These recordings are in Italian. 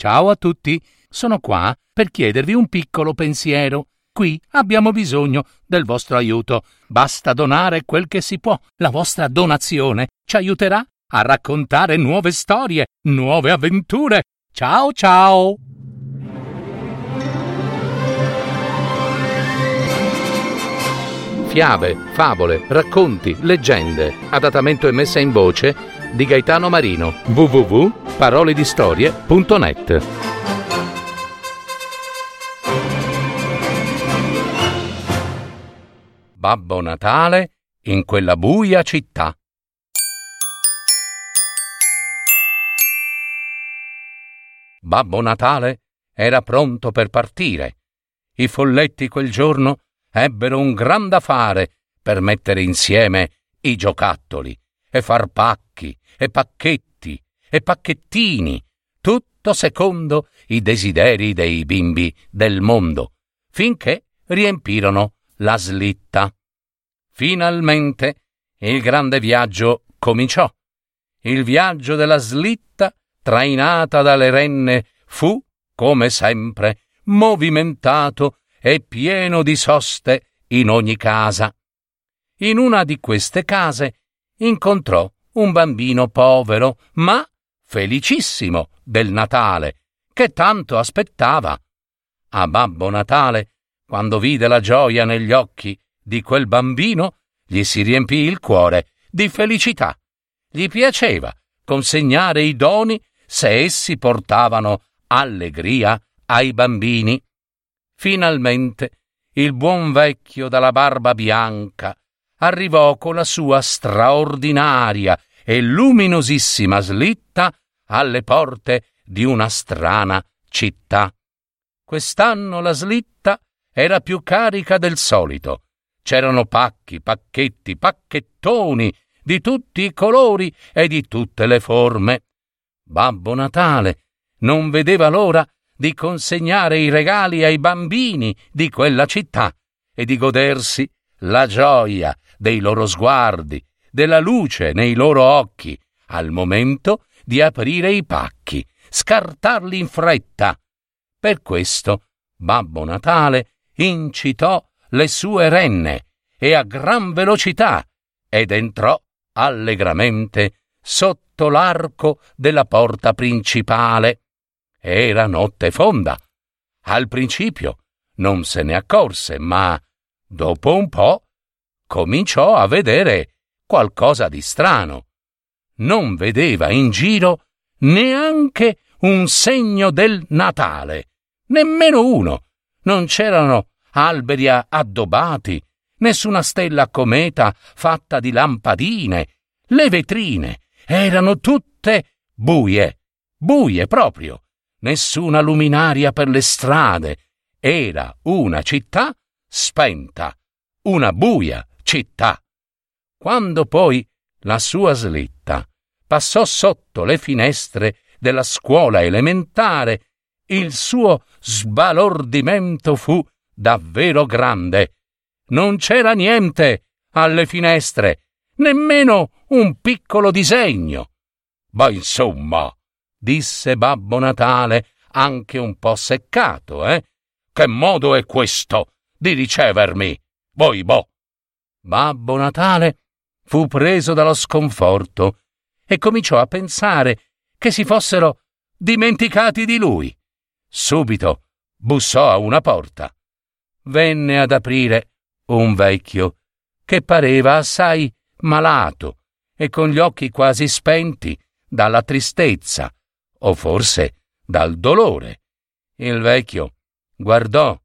Ciao a tutti, sono qua per chiedervi un piccolo pensiero. Qui abbiamo bisogno del vostro aiuto. Basta donare quel che si può. La vostra donazione ci aiuterà a raccontare nuove storie, nuove avventure. Ciao ciao! Fiabe, favole, racconti, leggende. Adattamento e messa in voce di Gaetano Marino. www.paroledistorie.net Babbo Natale in quella buia città. Babbo Natale era pronto per partire. I folletti quel giorno ebbero un gran da fare per mettere insieme i giocattoli e far pacchi e pacchetti e pacchettini, tutto secondo i desideri dei bimbi del mondo, finché riempirono la slitta. Finalmente il grande viaggio cominciò. Il viaggio della slitta, trainata dalle renne, fu, come sempre, movimentato e pieno di soste in ogni casa. In una di queste case incontrò un bambino povero, ma felicissimo del Natale, che tanto aspettava. A Babbo Natale, quando vide la gioia negli occhi di quel bambino, gli si riempì il cuore di felicità. Gli piaceva consegnare i doni se essi portavano allegria ai bambini. Finalmente il buon vecchio dalla barba bianca arrivò con la sua straordinaria e luminosissima slitta alle porte di una strana città. Quest'anno la slitta era più carica del solito. C'erano pacchi, pacchetti, pacchettoni di tutti i colori e di tutte le forme. Babbo Natale non vedeva l'ora di consegnare i regali ai bambini di quella città e di godersi la gioia dei loro sguardi, della luce nei loro occhi, al momento di aprire i pacchi, scartarli in fretta. Per questo Babbo Natale incitò le sue renne e a gran velocità ed entrò allegramente sotto l'arco della porta principale. Era notte fonda. Al principio non se ne accorse, ma dopo un po' cominciò a vedere qualcosa di strano. Non vedeva in giro neanche un segno del Natale, nemmeno uno. Non c'erano alberi addobbati, nessuna stella cometa fatta di lampadine. Le vetrine erano tutte buie, buie proprio nessuna luminaria per le strade. Era una città spenta, una buia città. Quando poi la sua slitta passò sotto le finestre della scuola elementare, il suo sbalordimento fu davvero grande. Non c'era niente alle finestre, nemmeno un piccolo disegno. Ma insomma, disse Babbo Natale, anche un po' seccato, eh? Che modo è questo di ricevermi? Voi boh. Babbo Natale fu preso dallo sconforto e cominciò a pensare che si fossero dimenticati di lui. Subito bussò a una porta. Venne ad aprire un vecchio che pareva assai malato e con gli occhi quasi spenti dalla tristezza o forse dal dolore. Il vecchio guardò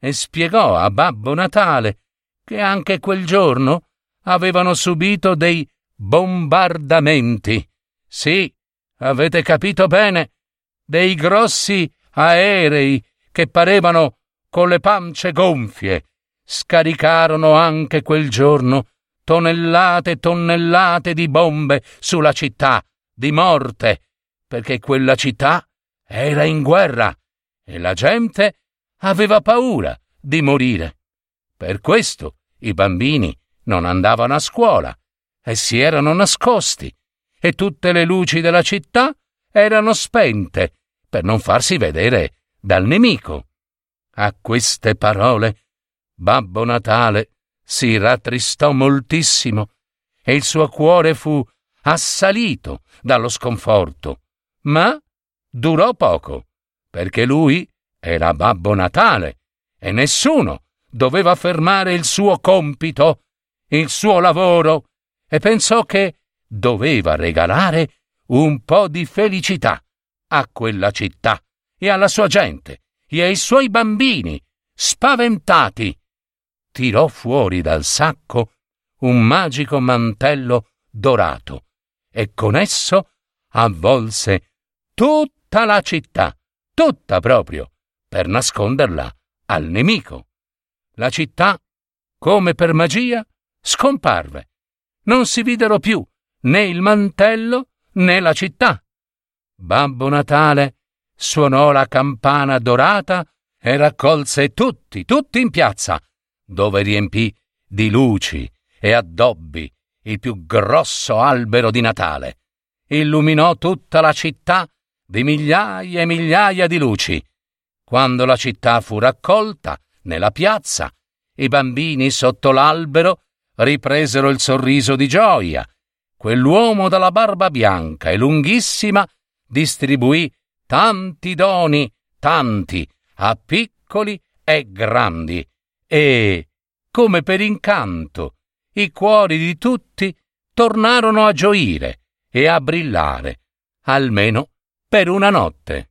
e spiegò a Babbo Natale che anche quel giorno avevano subito dei bombardamenti. Sì, avete capito bene, dei grossi aerei che parevano con le pance gonfie. Scaricarono anche quel giorno tonnellate e tonnellate di bombe sulla città, di morte, perché quella città era in guerra e la gente aveva paura di morire. Per questo i bambini non andavano a scuola e si erano nascosti e tutte le luci della città erano spente per non farsi vedere dal nemico. A queste parole Babbo Natale si rattristò moltissimo e il suo cuore fu assalito dallo sconforto, ma durò poco, perché lui era Babbo Natale e nessuno doveva fermare il suo compito, il suo lavoro, e pensò che doveva regalare un po' di felicità a quella città e alla sua gente e ai suoi bambini, spaventati. Tirò fuori dal sacco un magico mantello dorato e con esso avvolse tutta la città, tutta proprio, per nasconderla al nemico. La città, come per magia, scomparve. Non si videro più né il mantello né la città. Babbo Natale suonò la campana dorata e raccolse tutti, tutti in piazza, dove riempì di luci e addobbi il più grosso albero di Natale. Illuminò tutta la città di migliaia e migliaia di luci quando la città fu raccolta, nella piazza, i bambini sotto l'albero ripresero il sorriso di gioia. Quell'uomo dalla barba bianca e lunghissima distribuì tanti doni, tanti, a piccoli e grandi, e, come per incanto, i cuori di tutti tornarono a gioire e a brillare, almeno per una notte.